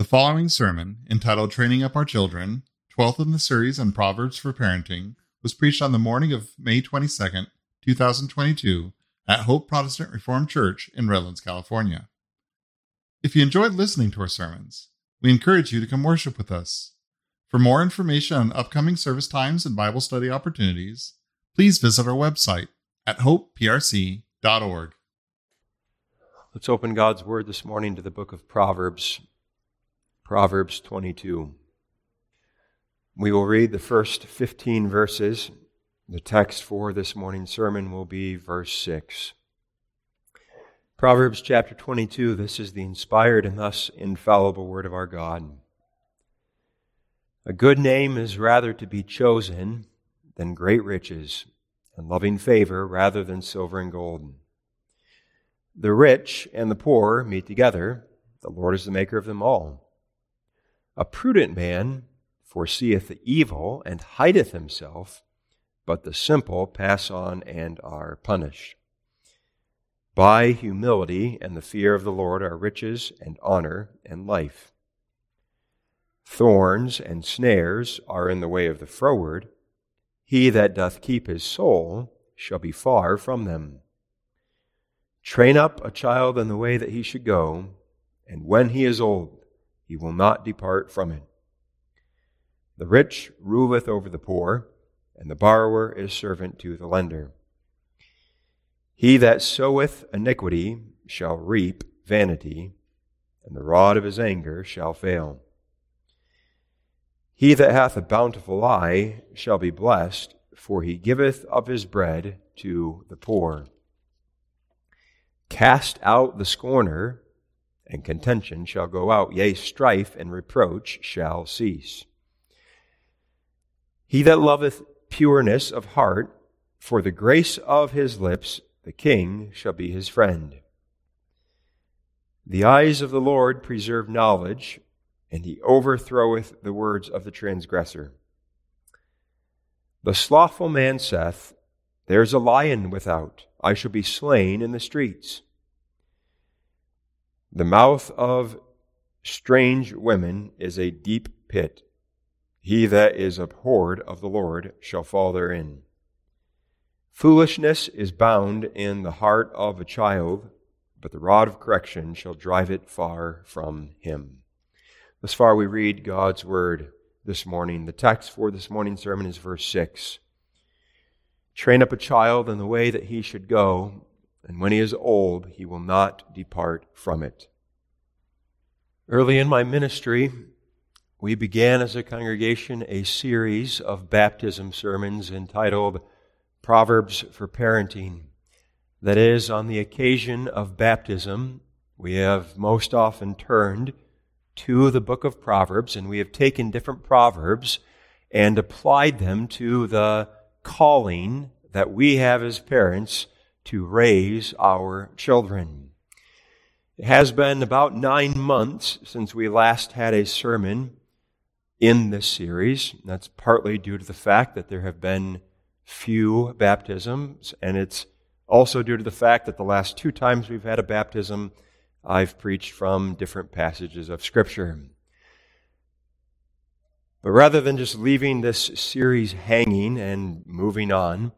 The following sermon, entitled Training Up Our Children, 12th in the series on Proverbs for Parenting, was preached on the morning of May 22nd, 2022, at Hope Protestant Reformed Church in Redlands, California. If you enjoyed listening to our sermons, we encourage you to come worship with us. For more information on upcoming service times and Bible study opportunities, please visit our website at hopeprc.org. Let's open God's Word this morning to the book of Proverbs, Proverbs 22. We will read the first 15 verses. The text for this morning's sermon will be verse 6. Proverbs chapter 22, this is the inspired and thus infallible Word of our God. A good name is rather to be chosen than great riches, and loving favor rather than silver and gold. The rich and the poor meet together. The Lord is the maker of them all. A prudent man foreseeth the evil and hideth himself, but the simple pass on and are punished. By humility and the fear of the Lord are riches and honor and life. Thorns and snares are in the way of the froward. He that doth keep his soul shall be far from them. Train up a child in the way that he should go, and when he is old, he will not depart from it. The rich ruleth over the poor, and the borrower is servant to the lender. He that soweth iniquity shall reap vanity, and the rod of his anger shall fail. He that hath a bountiful eye shall be blessed, for he giveth of his bread to the poor. Cast out the scorner, and contention shall go out, yea, strife and reproach shall cease. He that loveth pureness of heart, for the grace of his lips, the king shall be his friend. The eyes of the Lord preserve knowledge, and he overthroweth the words of the transgressor. The slothful man saith, There's a lion without, I shall be slain in the streets. The mouth of strange women is a deep pit. He that is abhorred of the Lord shall fall therein. Foolishness is bound in the heart of a child, but the rod of correction shall drive it far from him. Thus far, we read God's word this morning. The text for this morning's sermon is verse 6. Train up a child in the way that he should go, and when he is old, he will not depart from it. Early in my ministry, we began as a congregation a series of baptism sermons entitled Proverbs for Parenting. That is, on the occasion of baptism, we have most often turned to the book of Proverbs and we have taken different proverbs and applied them to the calling that we have as parents to raise our children. It has been about nine months since we last had a sermon in this series. That's partly due to the fact that there have been few baptisms, and it's also due to the fact that the last two times we've had a baptism, I've preached from different passages of Scripture. But rather than just leaving this series hanging and moving on,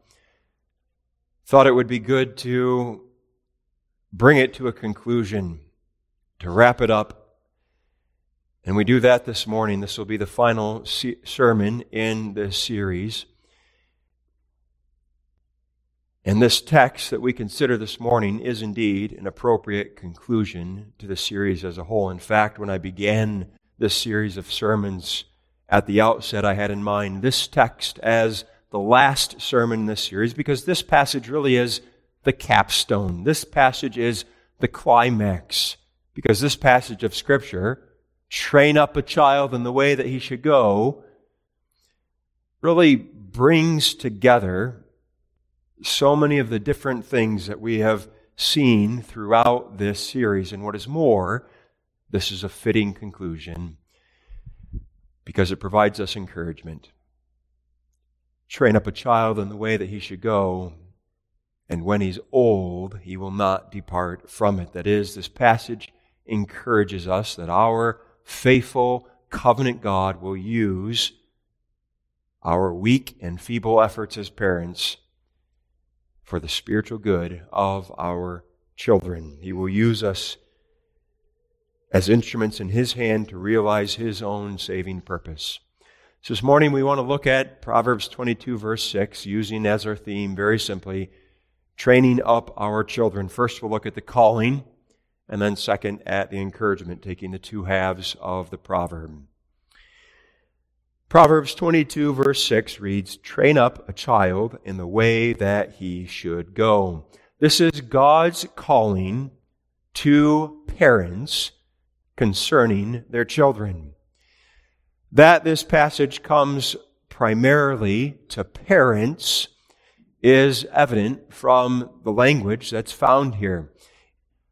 thought it would be good to bring it to a conclusion, to wrap it up and we do that this morning. This will be the final sermon in this series. And this text that we consider this morning is indeed an appropriate conclusion to the series as a whole. In fact, when I began this series of sermons at the outset, I had in mind this text as the last sermon in this series because this passage really is the capstone. This passage is the climax because this passage of Scripture train up a child in the way that he should go, really brings together so many of the different things that we have seen throughout this series. And what is more, this is a fitting conclusion because it provides us encouragement. Train up a child in the way that he should go, and when he's old, he will not depart from it. That is, this passage encourages us that our faithful covenant God will use our weak and feeble efforts as parents for the spiritual good of our children. He will use us as instruments in His hand to realize His own saving purpose. So this morning we want to look at Proverbs 22, verse 6, using as our theme very simply training up our children. First, we'll look at the calling, and then second, at the encouragement, taking the two halves of the proverb. Proverbs 22, verse 6 reads, Train up a child in the way that he should go. This is God's calling to parents concerning their children. That this passage comes primarily to parents is evident from the language that's found here.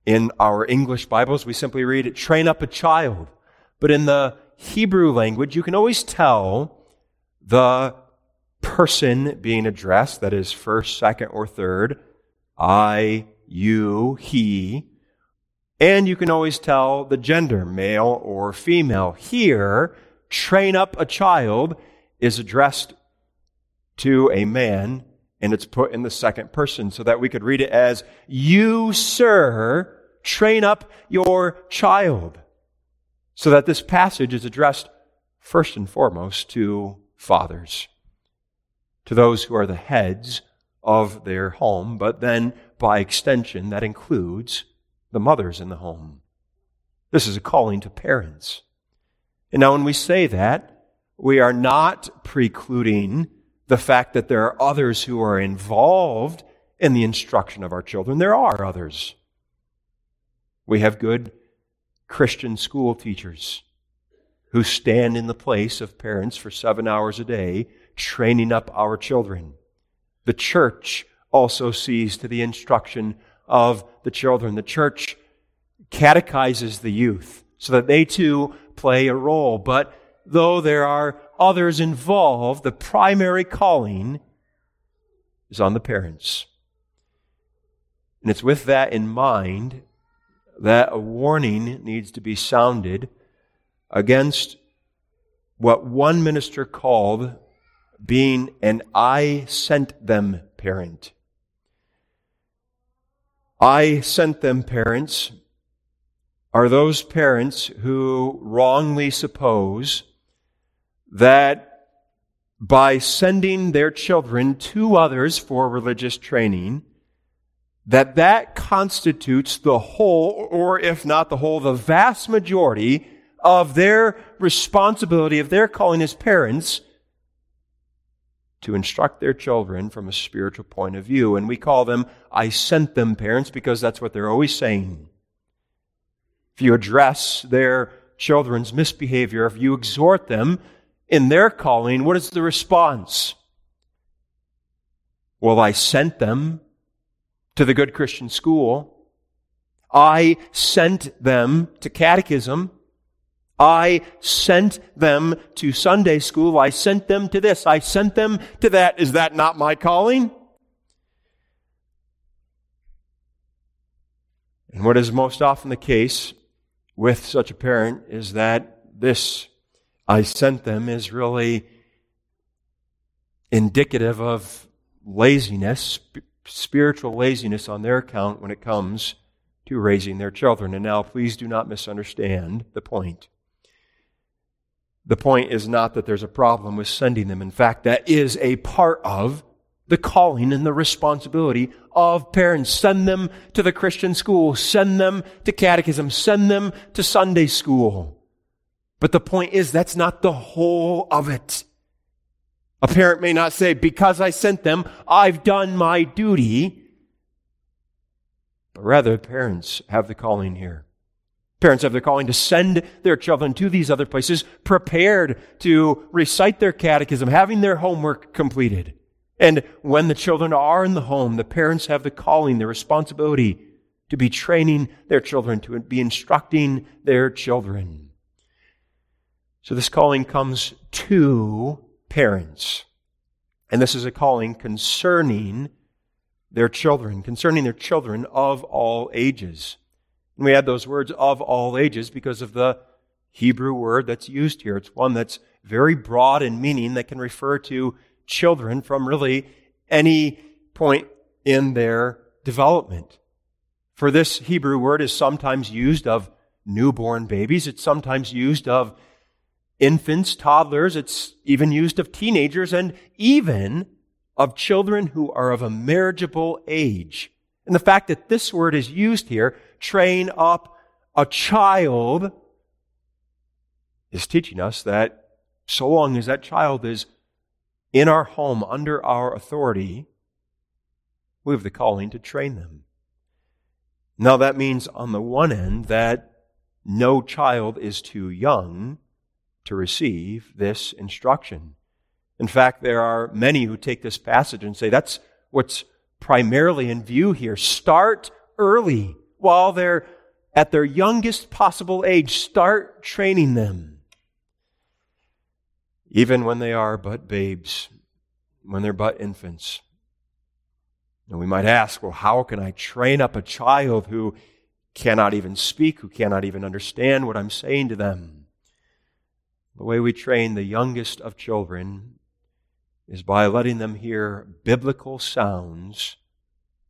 In our English Bibles, we simply read it, train up a child. But in the Hebrew language, you can always tell the person being addressed, that is first, second, or third, I, you, he, and you can always tell the gender, male or female. Here, train up a child is addressed to a man and it's put in the second person so that we could read it as, You, sir, train up your child. So that this passage is addressed first and foremost to fathers, to those who are the heads of their home, but then by extension, that includes the mothers in the home. This is a calling to parents. And now, when we say that, we are not precluding the fact that there are others who are involved in the instruction of our children. There are others. We have good Christian school teachers who stand in the place of parents for seven hours a day, training up our children. The church also sees to the instruction of the children. The church catechizes the youth so that they too play a role. But though there are others involved, the primary calling is on the parents. And it's with that in mind that a warning needs to be sounded against what one minister called being an I sent them parent. I sent them parents are those parents who wrongly suppose that by sending their children to others for religious training, that that constitutes the whole, or if not the whole, the vast majority of their responsibility, of their calling as parents to instruct their children from a spiritual point of view. And we call them, I sent them parents because that's what they're always saying. If you address their children's misbehavior, if you exhort them, in their calling, what is the response? Well, I sent them to the good Christian school. I sent them to catechism. I sent them to Sunday school. I sent them to this. I sent them to that. Is that not my calling? And what is most often the case with such a parent is that this I sent them is really indicative of laziness, spiritual laziness on their account when it comes to raising their children. And now, please do not misunderstand the point. The point is not that there's a problem with sending them. In fact, that is a part of the calling and the responsibility of parents. Send them to the Christian school. Send them to catechism. Send them to Sunday school. But the point is, that's not the whole of it. A parent may not say, because I sent them, I've done my duty. But rather, parents have the calling here. Parents have the calling to send their children to these other places, prepared to recite their catechism, having their homework completed. And when the children are in the home, the parents have the calling, the responsibility to be training their children, to be instructing their children. So this calling comes to parents. And this is a calling concerning their children, concerning their children of all ages. And we add those words of all ages because of the Hebrew word that's used here. It's one that's very broad in meaning that can refer to children from really any point in their development. For this Hebrew word is sometimes used of newborn babies. It's sometimes used of infants, toddlers. It's even used of teenagers and even of children who are of a marriageable age. And the fact that this word is used here, train up a child, is teaching us that so long as that child is in our home under our authority, we have the calling to train them. Now that means on the one end that no child is too young to receive this instruction. In fact, there are many who take this passage and say that's what's primarily in view here. Start early while they're at their youngest possible age. Start training them. Even when they are but babes, when they're but infants. And we might ask, well, how can I train up a child who cannot even speak, who cannot even understand what I'm saying to them? The way we train the youngest of children is by letting them hear biblical sounds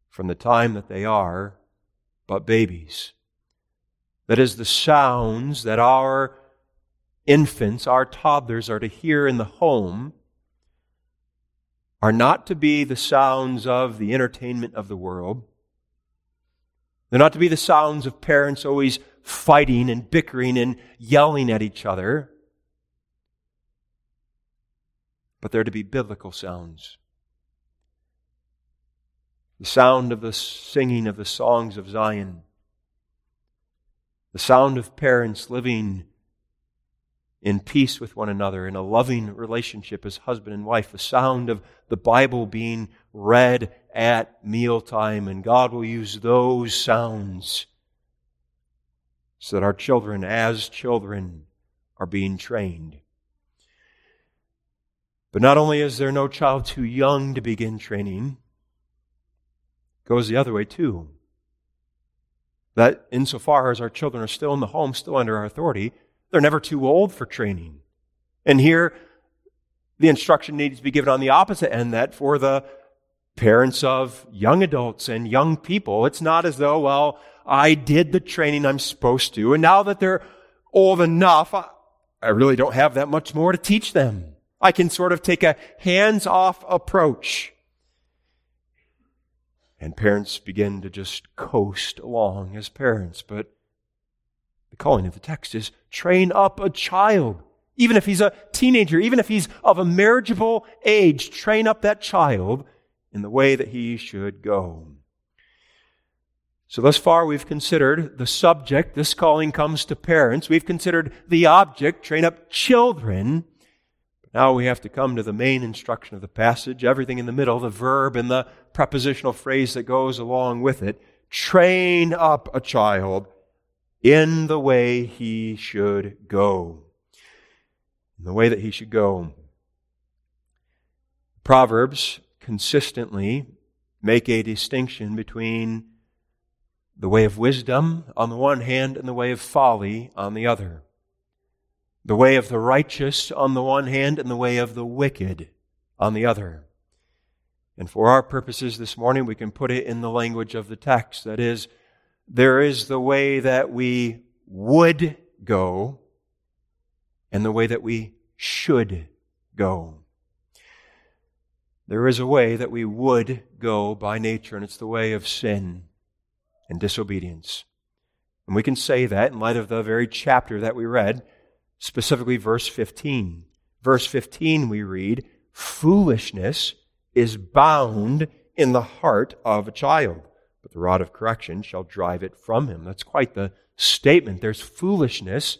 from the time that they are but babies. That is, the sounds that our infants, our toddlers are to hear in the home are not to be the sounds of the entertainment of the world. They're not to be the sounds of parents always fighting and bickering and yelling at each other. But they're to be biblical sounds. The sound of the singing of the songs of Zion. The sound of parents living in peace with one another, in a loving relationship as husband and wife, the sound of the Bible being read at mealtime, and God will use those sounds so that our children, as children, are being trained. But not only is there no child too young to begin training, it goes the other way too. That insofar as our children are still in the home, still under our authority, they're never too old for training. And here, the instruction needs to be given on the opposite end that for the parents of young adults and young people, it's not as though, well, I did the training I'm supposed to, and now that they're old enough, I really don't have that much more to teach them. I can sort of take a hands off approach. And parents begin to just coast along as parents, but the calling of the text is train up a child. Even if he's a teenager, even if he's of a marriageable age, train up that child in the way that he should go. So, thus far, we've considered the subject. This calling comes to parents. We've considered the object, train up children. Now we have to come to the main instruction of the passage, everything in the middle, the verb and the prepositional phrase that goes along with it. Train up a child in the way he should go. In the way that he should go. Proverbs consistently make a distinction between the way of wisdom on the one hand and the way of folly on the other. The way of the righteous on the one hand and the way of the wicked on the other. And for our purposes this morning, we can put it in the language of the text. That is, there is the way that we would go and the way that we should go. There is a way that we would go by nature, and it's the way of sin and disobedience. And we can say that in light of the very chapter that we read, specifically verse 15. Verse 15, we read, Foolishness is bound in the heart of a child but the rod of correction shall drive it from him. That's quite the statement. There's foolishness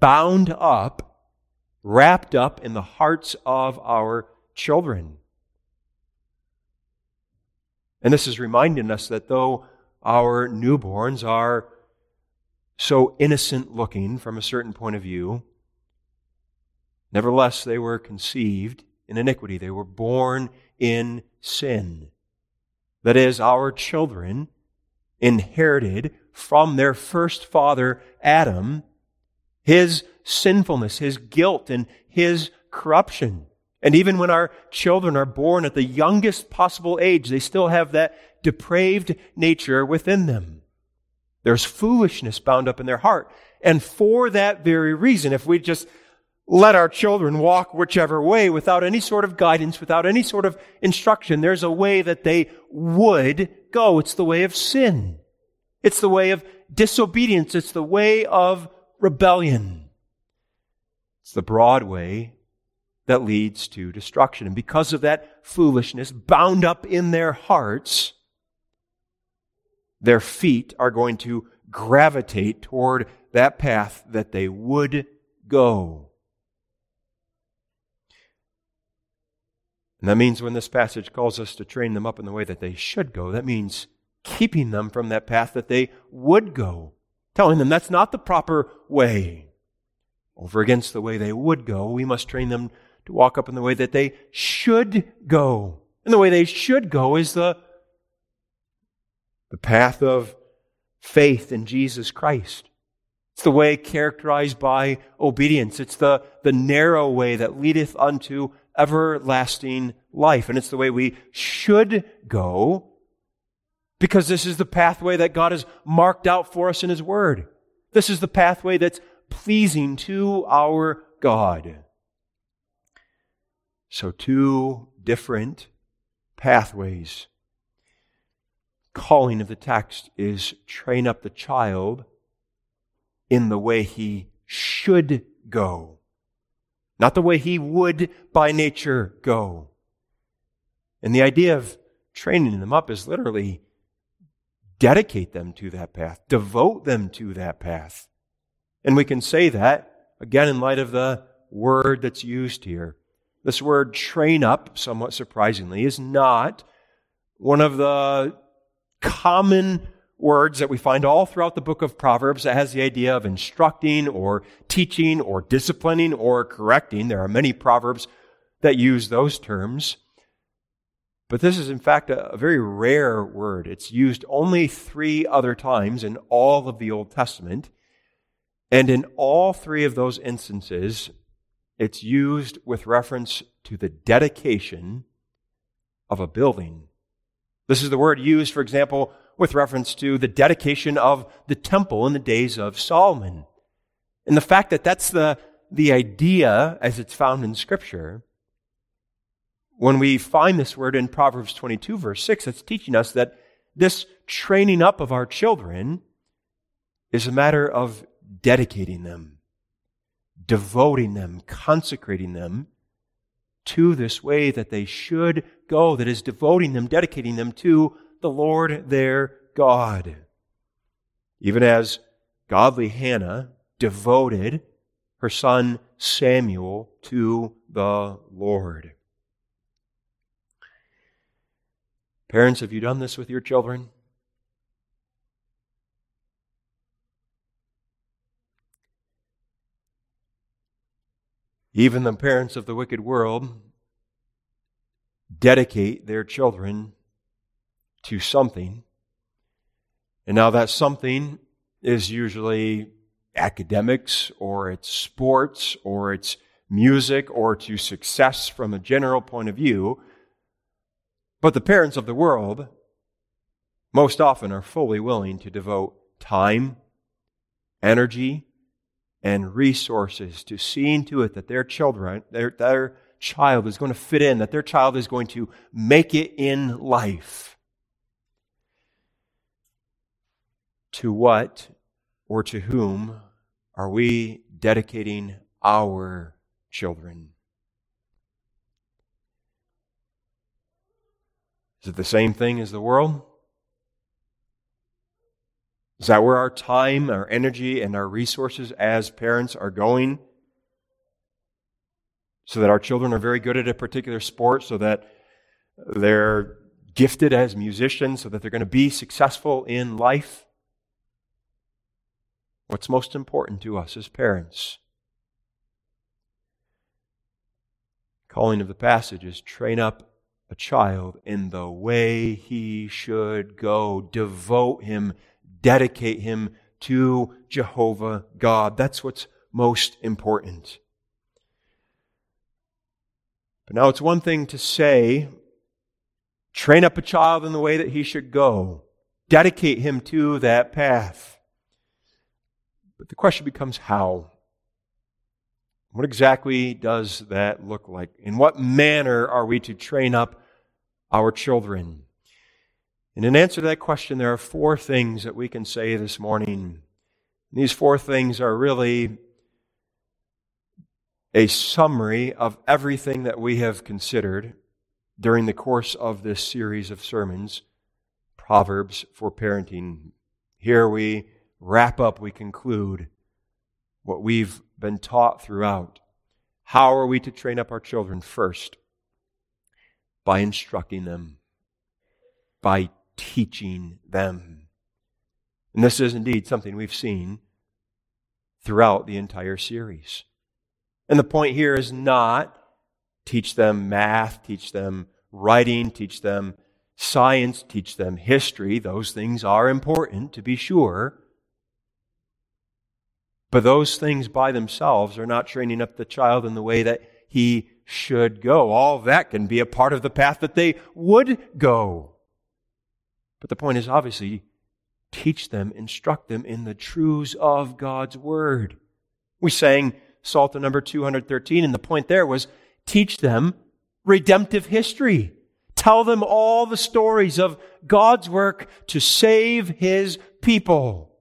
bound up, wrapped up in the hearts of our children. And this is reminding us that though our newborns are so innocent looking from a certain point of view, nevertheless they were conceived in iniquity. They were born in sin that is, our children, inherited from their first father, Adam, his sinfulness, his guilt, and his corruption. And even when our children are born at the youngest possible age, they still have that depraved nature within them. There's foolishness bound up in their heart. And for that very reason, if we just let our children walk whichever way without any sort of guidance, without any sort of instruction, there's a way that they would go. It's the way of sin. It's the way of disobedience. It's the way of rebellion. It's the broad way that leads to destruction. And because of that foolishness bound up in their hearts, their feet are going to gravitate toward that path that they would go. And that means when this passage calls us to train them up in the way that they should go, that means keeping them from that path that they would go. Telling them that's not the proper way. Over against the way they would go, we must train them to walk up in the way that they should go. And the way they should go is the the path of faith in Jesus Christ. It's the way characterized by obedience. It's the, the narrow way that leadeth unto everlasting life. And it's the way we should go because this is the pathway that God has marked out for us in His Word. This is the pathway that's pleasing to our God. So, two different pathways calling of the text is train up the child in the way he should go, not the way he would by nature go. And the idea of training them up is literally dedicate them to that path, devote them to that path. And we can say that, again, in light of the word that's used here. This word train up, somewhat surprisingly, is not one of the common words that we find all throughout the book of Proverbs that has the idea of instructing or teaching or disciplining or correcting. There are many Proverbs that use those terms. But this is, in fact, a, very rare word. It's used only three other times in all of the Old Testament. And in all three of those instances, it's used with reference to the dedication of a building this is the word used, for example, with reference to the dedication of the temple in the days of Solomon. And the fact that that's the, the idea as it's found in Scripture, when we find this word in Proverbs 22, verse 6, it's teaching us that this training up of our children is a matter of dedicating them, devoting them, consecrating them to this way that they should go, that is devoting them, dedicating them to the Lord their God. Even as godly Hannah devoted her son Samuel to the Lord. Parents, have you done this with your children? Even the parents of the wicked world dedicate their children to something. And now that something is usually academics or it's sports or it's music or to success from a general point of view. But the parents of the world most often are fully willing to devote time, energy, and resources to seeing to it that their children, their, their child is going to fit in, that their child is going to make it in life. To what or to whom are we dedicating our children? Is it the same thing as the world? Is that where our time, our energy, and our resources as parents are going? So that our children are very good at a particular sport, so that they're gifted as musicians, so that they're going to be successful in life? What's most important to us as parents? Calling of the passage is train up a child in the way he should go, devote him dedicate him to Jehovah God. That's what's most important. But now it's one thing to say, train up a child in the way that he should go, dedicate him to that path. But the question becomes how? What exactly does that look like? In what manner are we to train up our children? And in answer to that question, there are four things that we can say this morning. These four things are really a summary of everything that we have considered during the course of this series of sermons, Proverbs for Parenting. Here we wrap up, we conclude what we've been taught throughout. How are we to train up our children? First, by instructing them, by teaching them. And this is indeed something we've seen throughout the entire series. And the point here is not teach them math, teach them writing, teach them science, teach them history. Those things are important, to be sure. But those things by themselves are not training up the child in the way that he should go. All that can be a part of the path that they would go. But the point is obviously teach them, instruct them in the truths of God's Word. We sang Psalter number 213. And the point there was teach them redemptive history. Tell them all the stories of God's work to save His people.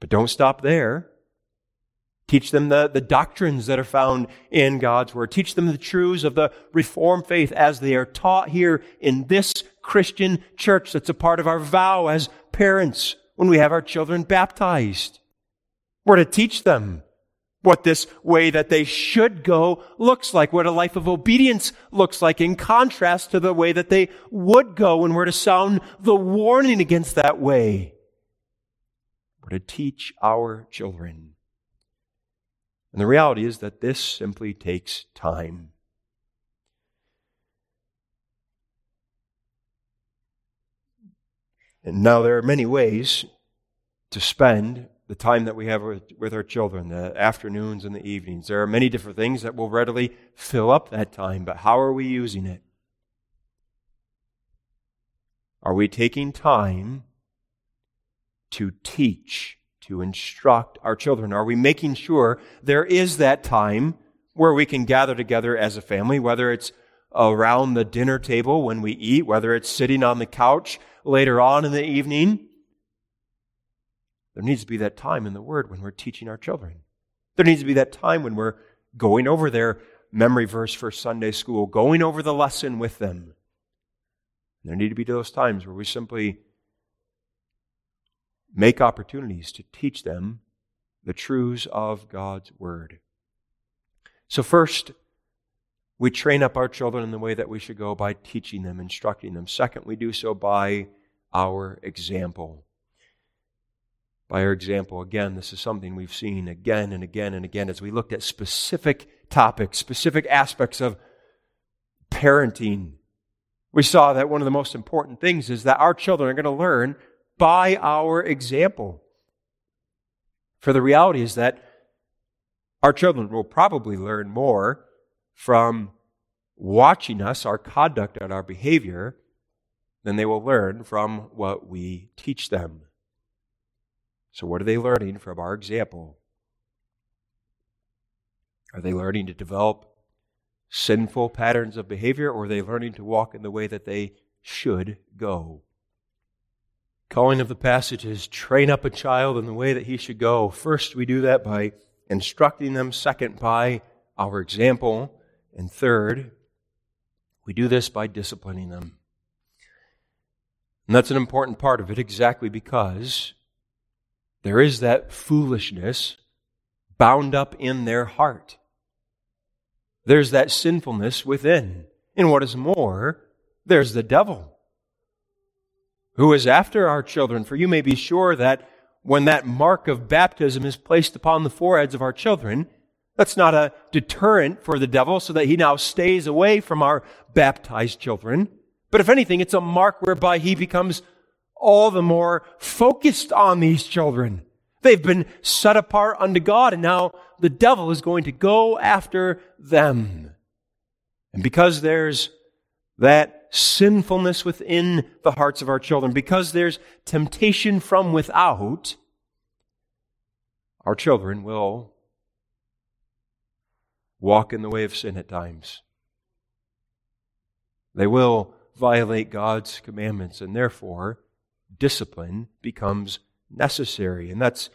But don't stop there. Teach them the, the doctrines that are found in God's Word. Teach them the truths of the Reformed faith as they are taught here in this Christian church that's a part of our vow as parents when we have our children baptized. We're to teach them what this way that they should go looks like, what a life of obedience looks like in contrast to the way that they would go and we're to sound the warning against that way. We're to teach our children. And the reality is that this simply takes time. And now there are many ways to spend the time that we have with, with our children, the afternoons and the evenings. There are many different things that will readily fill up that time, but how are we using it? Are we taking time to teach, to instruct our children? Are we making sure there is that time where we can gather together as a family, whether it's around the dinner table when we eat, whether it's sitting on the couch later on in the evening? There needs to be that time in the Word when we're teaching our children. There needs to be that time when we're going over their memory verse for Sunday school, going over the lesson with them. There need to be those times where we simply make opportunities to teach them the truths of God's Word. So, first, we train up our children in the way that we should go by teaching them, instructing them. Second, we do so by our example by our example. Again, this is something we've seen again and again and again as we looked at specific topics, specific aspects of parenting. We saw that one of the most important things is that our children are going to learn by our example. For the reality is that our children will probably learn more from watching us, our conduct, and our behavior, than they will learn from what we teach them. So, what are they learning from our example? Are they learning to develop sinful patterns of behavior, or are they learning to walk in the way that they should go? Calling of the passage is train up a child in the way that he should go. First, we do that by instructing them. Second, by our example. And third, we do this by disciplining them. And that's an important part of it exactly because there is that foolishness bound up in their heart. There's that sinfulness within. And what is more, there's the devil who is after our children. For you may be sure that when that mark of baptism is placed upon the foreheads of our children, that's not a deterrent for the devil so that he now stays away from our baptized children. But if anything, it's a mark whereby he becomes all the more focused on these children, They've been set apart unto God, and now the devil is going to go after them. And because there's that sinfulness within the hearts of our children, because there's temptation from without, our children will walk in the way of sin at times. They will violate God's commandments, and therefore, discipline becomes necessary. And that's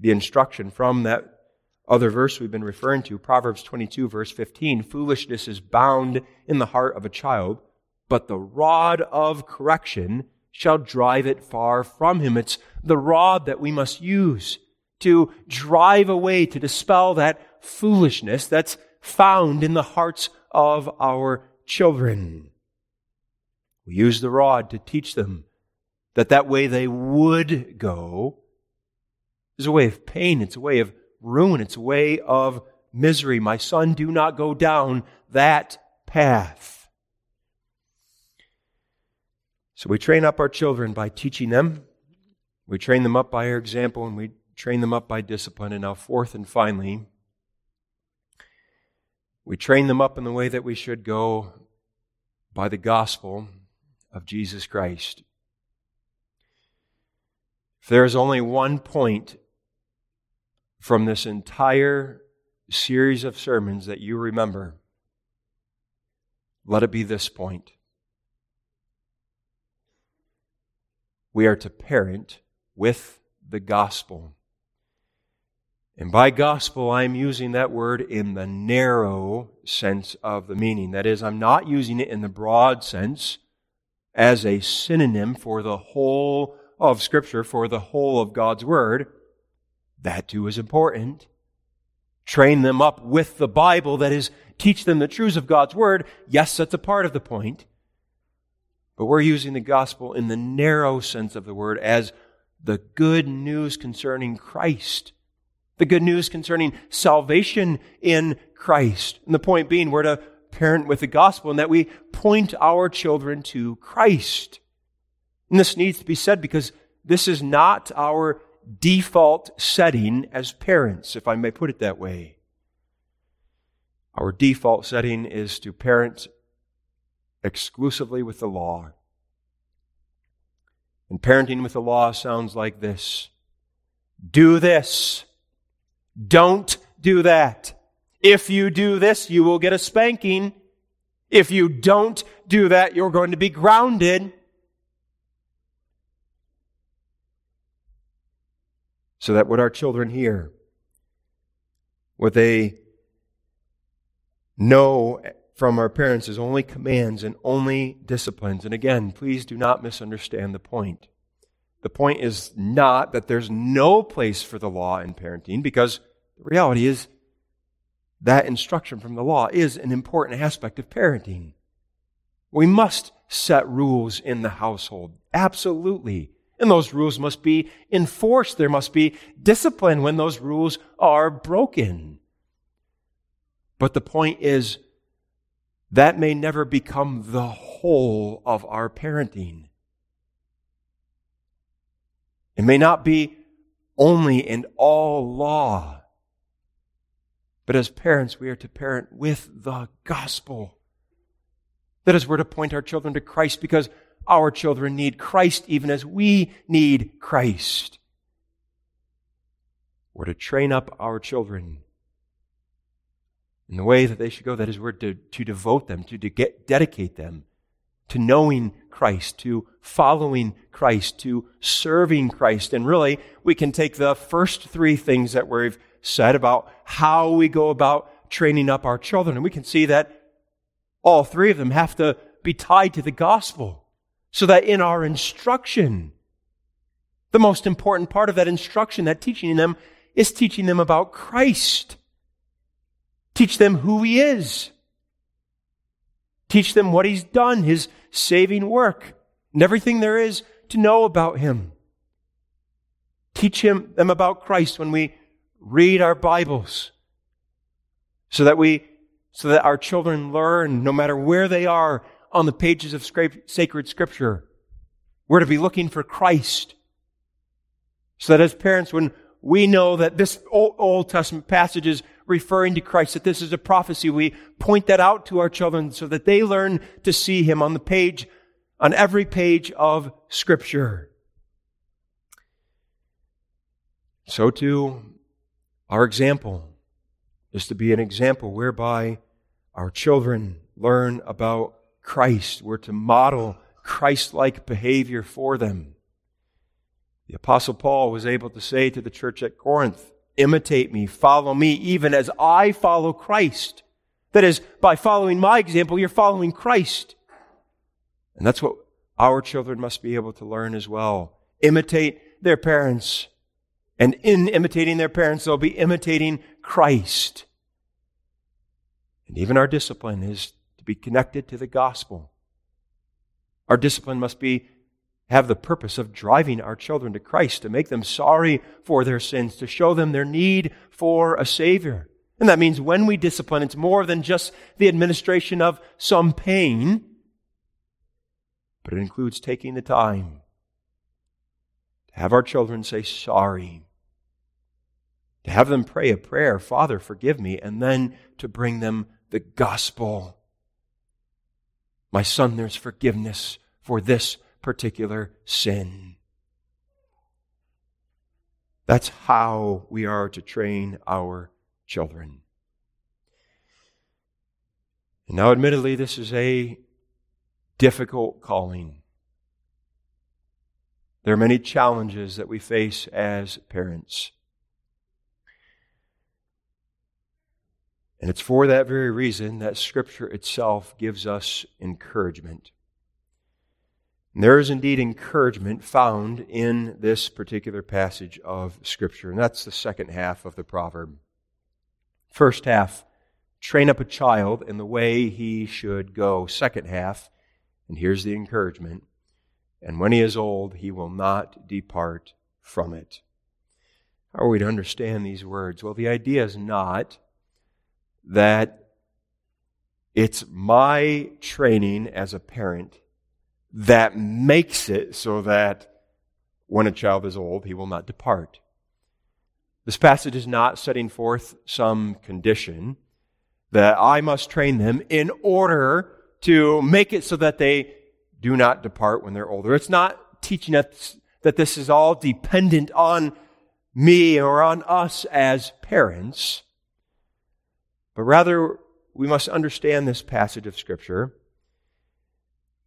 the instruction from that other verse we've been referring to, Proverbs 22, verse 15. Foolishness is bound in the heart of a child, but the rod of correction shall drive it far from him. It's the rod that we must use to drive away, to dispel that foolishness that's found in the hearts of our children. We use the rod to teach them that that way they would go is a way of pain. It's a way of ruin. It's a way of misery. My son, do not go down that path. So we train up our children by teaching them. We train them up by our example and we train them up by discipline. And now, fourth and finally, we train them up in the way that we should go by the gospel of Jesus Christ. There is only one point from this entire series of sermons that you remember, let it be this point. We are to parent with the gospel. And by gospel, I'm using that word in the narrow sense of the meaning. That is, I'm not using it in the broad sense as a synonym for the whole of Scripture, for the whole of God's Word. That too is important. Train them up with the Bible, that is, teach them the truths of God's Word. Yes, that's a part of the point. But we're using the gospel in the narrow sense of the word as the good news concerning Christ. The good news concerning salvation in Christ. And the point being, we're to parent with the gospel and that we point our children to Christ. And this needs to be said because this is not our default setting as parents, if I may put it that way. Our default setting is to parent exclusively with the law. And parenting with the law sounds like this Do this. Don't do that. If you do this, you will get a spanking. If you don't do that, you're going to be grounded. So that what our children hear, what they know from our parents is only commands and only disciplines. And again, please do not misunderstand the point. The point is not that there's no place for the law in parenting, because the reality is that instruction from the law is an important aspect of parenting. We must set rules in the household. Absolutely. And those rules must be enforced. There must be discipline when those rules are broken. But the point is, that may never become the whole of our parenting. It may not be only and all law. But as parents, we are to parent with the gospel. That is, we're to point our children to Christ because our children need Christ even as we need Christ. We're to train up our children in the way that they should go. That is, we're to, to devote them, to, to get, dedicate them to knowing Christ, to following Christ, to serving Christ. And really, we can take the first three things that we've said about how we go about training up our children, and we can see that all three of them have to be tied to the gospel. So that in our instruction, the most important part of that instruction, that teaching them, is teaching them about Christ. Teach them who He is. Teach them what He's done, His saving work, and everything there is to know about Him. Teach him, them about Christ when we read our Bibles so that we, so that our children learn no matter where they are on the pages of sacred scripture. We're to be looking for Christ. So that as parents, when we know that this Old Testament passage is referring to Christ, that this is a prophecy. We point that out to our children so that they learn to see Him on the page, on every page of Scripture. So too, our example is to be an example whereby our children learn about Christ. We're to model Christ-like behavior for them. The apostle Paul was able to say to the church at Corinth, imitate me, follow me, even as I follow Christ. That is, by following my example, you're following Christ. And that's what our children must be able to learn as well. Imitate their parents. And in imitating their parents, they'll be imitating Christ. And even our discipline is to be connected to the gospel. Our discipline must be have the purpose of driving our children to Christ, to make them sorry for their sins, to show them their need for a Savior. And that means when we discipline, it's more than just the administration of some pain, but it includes taking the time to have our children say sorry, to have them pray a prayer, Father, forgive me, and then to bring them the gospel. My son, there's forgiveness for this particular sin. That's how we are to train our children. And now, admittedly, this is a difficult calling. There are many challenges that we face as parents. And it's for that very reason that Scripture itself gives us encouragement. And there is indeed encouragement found in this particular passage of Scripture, and that's the second half of the proverb. First half, train up a child in the way he should go. Second half, and here's the encouragement, and when he is old, he will not depart from it. How are we to understand these words? Well, the idea is not that it's my training as a parent that makes it so that when a child is old, he will not depart. This passage is not setting forth some condition that I must train them in order to make it so that they do not depart when they're older. It's not teaching us that this is all dependent on me or on us as parents, but rather we must understand this passage of Scripture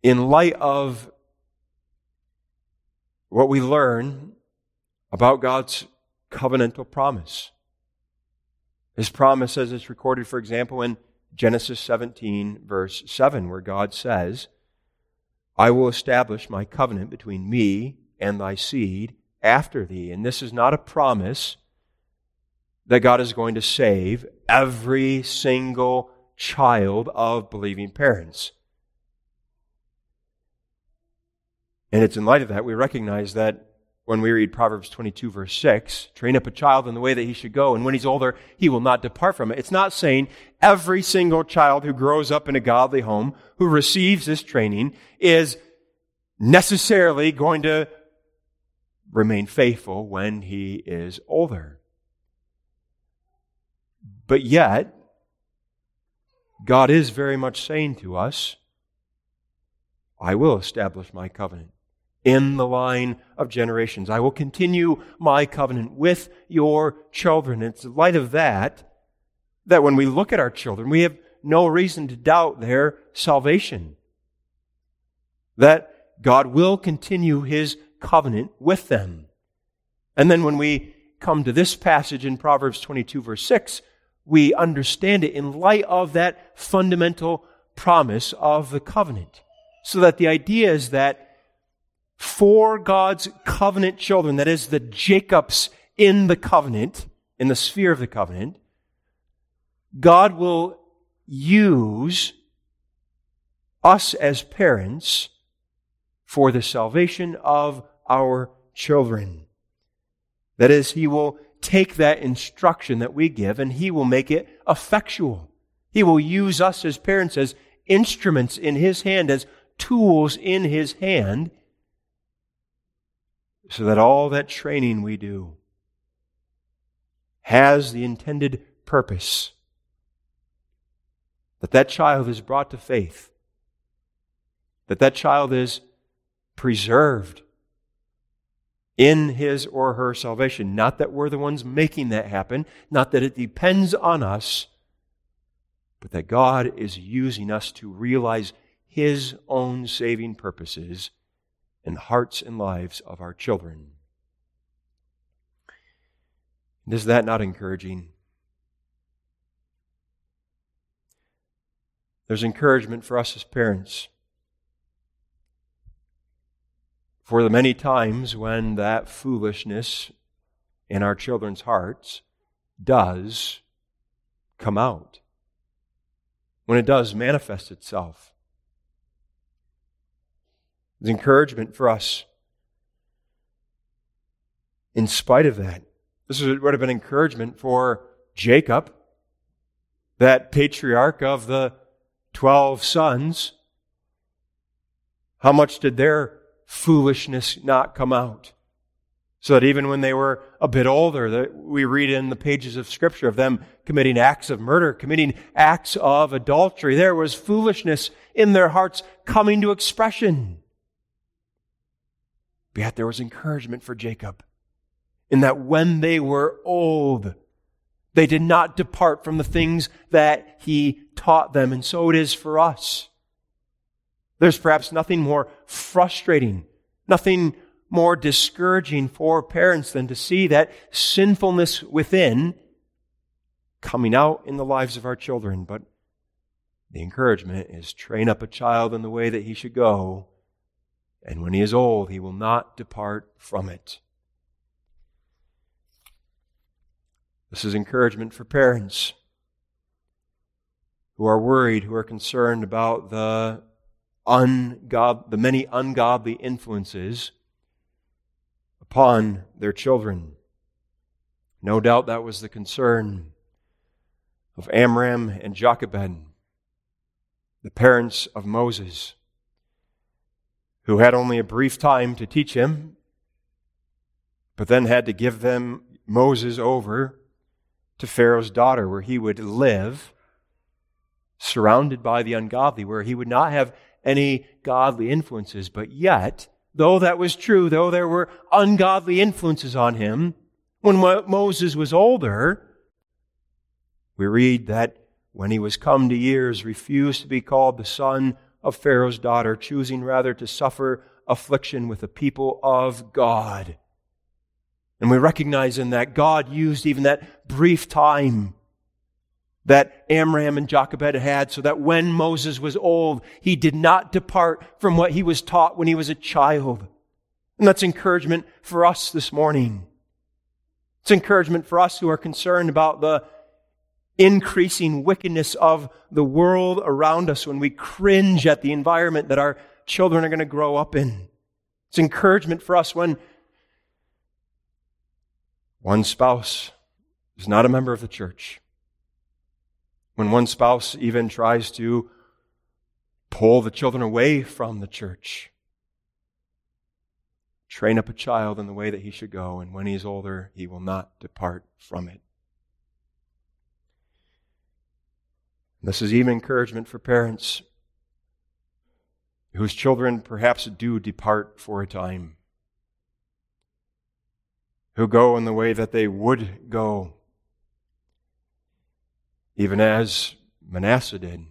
in light of what we learn about God's covenantal promise. His promise, as it's recorded, for example, in Genesis 17, verse 7, where God says, I will establish my covenant between me and thy seed after thee. And this is not a promise that God is going to save every single child of believing parents. And it's in light of that we recognize that when we read Proverbs 22, verse 6, train up a child in the way that he should go, and when he's older, he will not depart from it. It's not saying every single child who grows up in a godly home, who receives this training, is necessarily going to remain faithful when he is older. But yet, God is very much saying to us, I will establish my covenant in the line of generations. I will continue my covenant with your children. It's in light of that that when we look at our children, we have no reason to doubt their salvation. That God will continue his covenant with them. And then when we come to this passage in Proverbs 22, verse 6, we understand it in light of that fundamental promise of the covenant. So that the idea is that for God's covenant children, that is, the Jacobs in the covenant, in the sphere of the covenant, God will use us as parents for the salvation of our children. That is, He will take that instruction that we give and He will make it effectual. He will use us as parents as instruments in His hand, as tools in His hand so that all that training we do has the intended purpose. That that child is brought to faith, that that child is preserved in his or her salvation. Not that we're the ones making that happen, not that it depends on us, but that God is using us to realize his own saving purposes in the hearts and lives of our children. Is that not encouraging? There's encouragement for us as parents. For the many times when that foolishness in our children's hearts does come out, when it does manifest itself. There's encouragement for us in spite of that. This would have been encouragement for Jacob, that patriarch of the 12 sons. How much did their foolishness not come out? So that even when they were a bit older, that we read in the pages of Scripture of them committing acts of murder, committing acts of adultery, there was foolishness in their hearts coming to expression. But yet there was encouragement for Jacob in that when they were old, they did not depart from the things that he taught them. And so it is for us. There's perhaps nothing more frustrating, nothing more discouraging for parents than to see that sinfulness within coming out in the lives of our children. But the encouragement is train up a child in the way that he should go, and when he is old, he will not depart from it. This is encouragement for parents who are worried, who are concerned about the ungod, the many ungodly influences upon their children. No doubt that was the concern of Amram and Jochebed, the parents of Moses, who had only a brief time to teach him, but then had to give them Moses over to Pharaoh's daughter, where he would live surrounded by the ungodly, where he would not have any godly influences. But yet, though that was true, though there were ungodly influences on him, when Moses was older, we read that when he was come to years, refused to be called the son of Pharaoh's daughter, choosing rather to suffer affliction with the people of God. And we recognize in that God used even that brief time that Amram and Jochebed had so that when Moses was old, he did not depart from what he was taught when he was a child. And that's encouragement for us this morning. It's encouragement for us who are concerned about the increasing wickedness of the world around us when we cringe at the environment that our children are going to grow up in. It's encouragement for us when one spouse is not a member of the church. When one spouse even tries to pull the children away from the church. Train up a child in the way that he should go, and when he is older, he will not depart from it. This is even encouragement for parents whose children perhaps do depart for a time who go in the way that they would go, even as Manasseh did.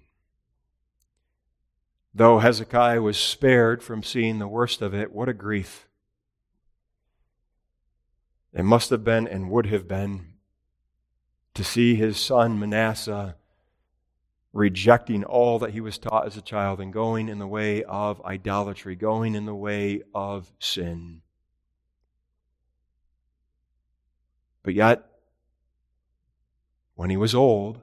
Though Hezekiah was spared from seeing the worst of it, what a grief. It must have been and would have been to see his son Manasseh rejecting all that he was taught as a child and going in the way of idolatry, going in the way of sin. But yet, when he was old,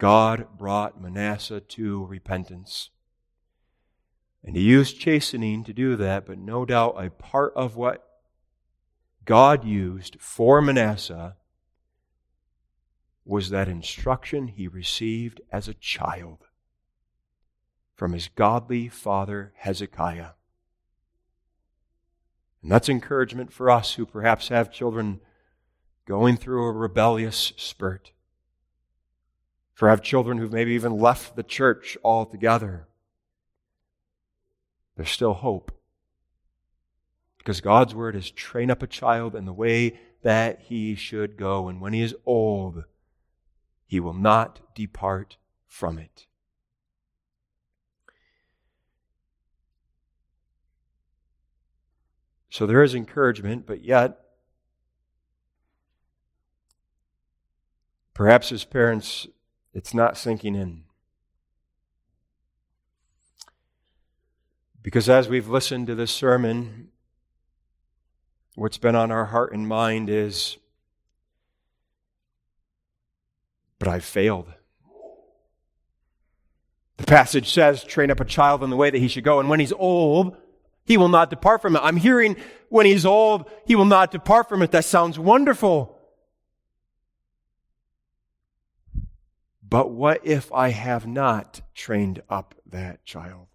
God brought Manasseh to repentance. And he used chastening to do that, but no doubt a part of what God used for Manasseh was that instruction he received as a child from his godly father Hezekiah. And that's encouragement for us who perhaps have children going through a rebellious spurt. For I have children who've maybe even left the church altogether. There's still hope. Because God's word is train up a child in the way that he should go, and when he is old, he will not depart from it. So there is encouragement, but yet, perhaps as parents, it's not sinking in. Because as we've listened to this sermon, what's been on our heart and mind is, but I've failed. The passage says, train up a child in the way that he should go, and when he's old, he will not depart from it. I'm hearing when he's old, he will not depart from it. That sounds wonderful. But what if I have not trained up that child?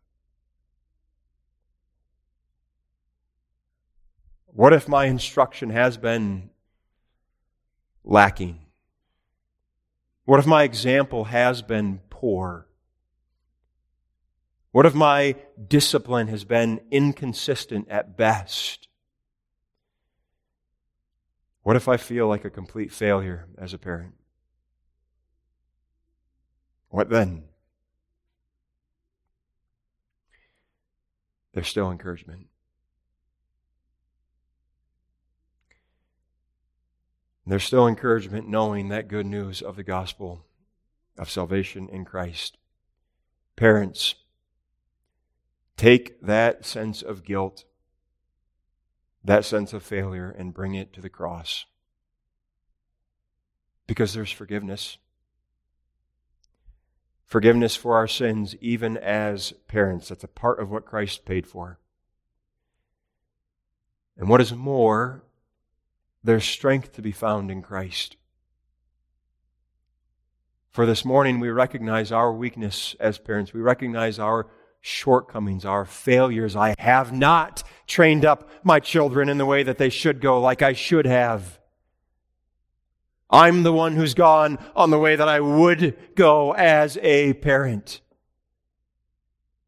What if my instruction has been lacking? What if my example has been poor? What if my discipline has been inconsistent at best? What if I feel like a complete failure as a parent? What then? There's still encouragement. There's still encouragement knowing that good news of the gospel of salvation in Christ. Parents, Take that sense of guilt, that sense of failure, and bring it to the cross. Because there's forgiveness. Forgiveness for our sins, even as parents. That's a part of what Christ paid for. And what is more, there's strength to be found in Christ. For this morning, we recognize our weakness as parents. We recognize our shortcomings, our failures. I have not trained up my children in the way that they should go like I should have. I'm the one who's gone on the way that I would go as a parent.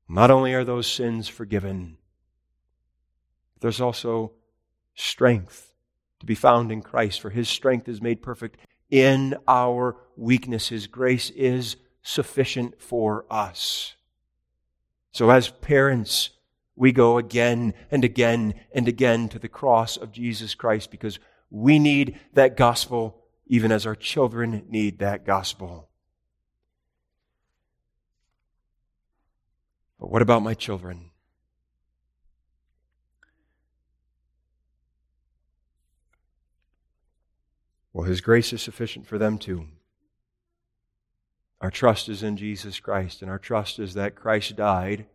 Not only are those sins forgiven, there's also strength to be found in Christ, for his strength is made perfect in our weakness. His grace is sufficient for us. So, as parents, we go again and again and again to the cross of Jesus Christ because we need that gospel even as our children need that gospel. But what about my children? Well, His grace is sufficient for them too. Our trust is in Jesus Christ, and our trust is that Christ died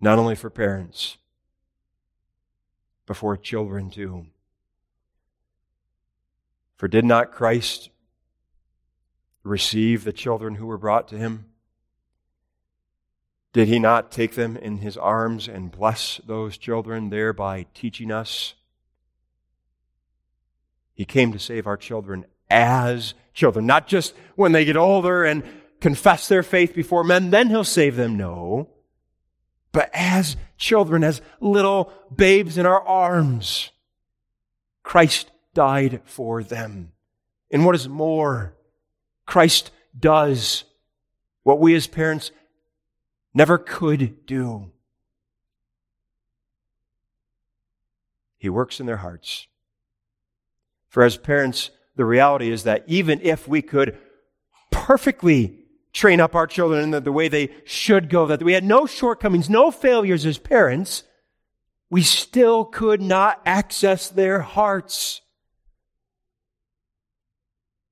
not only for parents, but for children too. For did not Christ receive the children who were brought to him? Did he not take them in his arms and bless those children, thereby teaching us? He came to save our children as children, not just when they get older and confess their faith before men, then he'll save them. No. But as children, as little babes in our arms, Christ died for them. And what is more, Christ does what we as parents never could do. He works in their hearts. For as parents, the reality is that even if we could perfectly train up our children in the, way they should go, that we had no shortcomings, no failures as parents, we still could not access their hearts.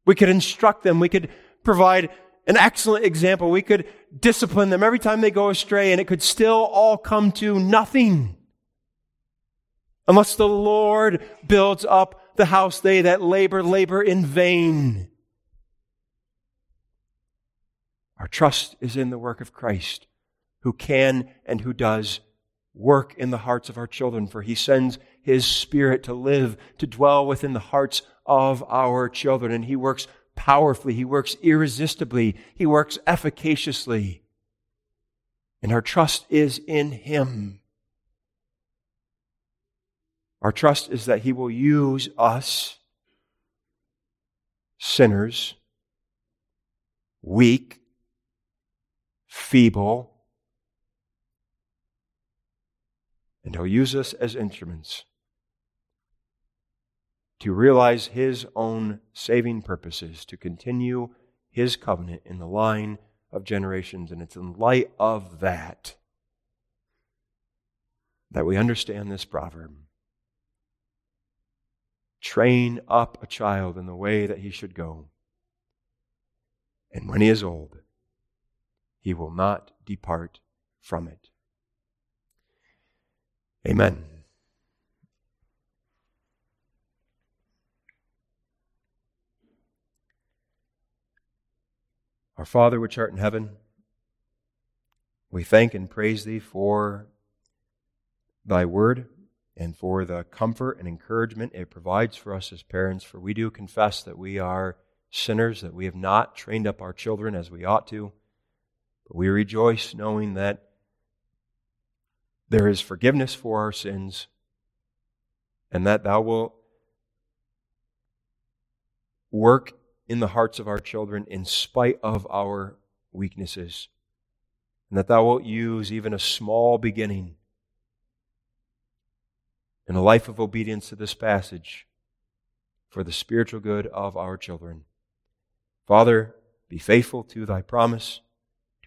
We could instruct them. We could provide an excellent example. We could discipline them every time they go astray, and it could still all come to nothing. Unless the Lord builds up the house, they that labor, labor in vain. Our trust is in the work of Christ, who can and who does work in the hearts of our children, for he sends His Spirit to live, to dwell within the hearts of our children. And He works powerfully, He works irresistibly, He works efficaciously. And our trust is in Him. Our trust is that He will use us, sinners, weak, feeble, and He'll use us as instruments to realize His own saving purposes, to continue His covenant in the line of generations. And it's in light of that that we understand this proverb. Train up a child in the way that he should go. And when he is old, he will not depart from it. Amen. Our Father, which art in heaven, we thank and praise Thee for Thy word and for the comfort and encouragement it provides for us as parents, for we do confess that we are sinners, that we have not trained up our children as we ought to. But we rejoice knowing that there is forgiveness for our sins and that Thou wilt work in the hearts of our children in spite of our weaknesses. And that Thou wilt use even a small beginning in a life of obedience to this passage for the spiritual good of our children. Father, be faithful to Thy promise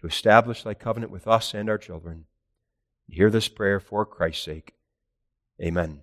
to establish Thy covenant with us and our children. Hear this prayer for Christ's sake. Amen.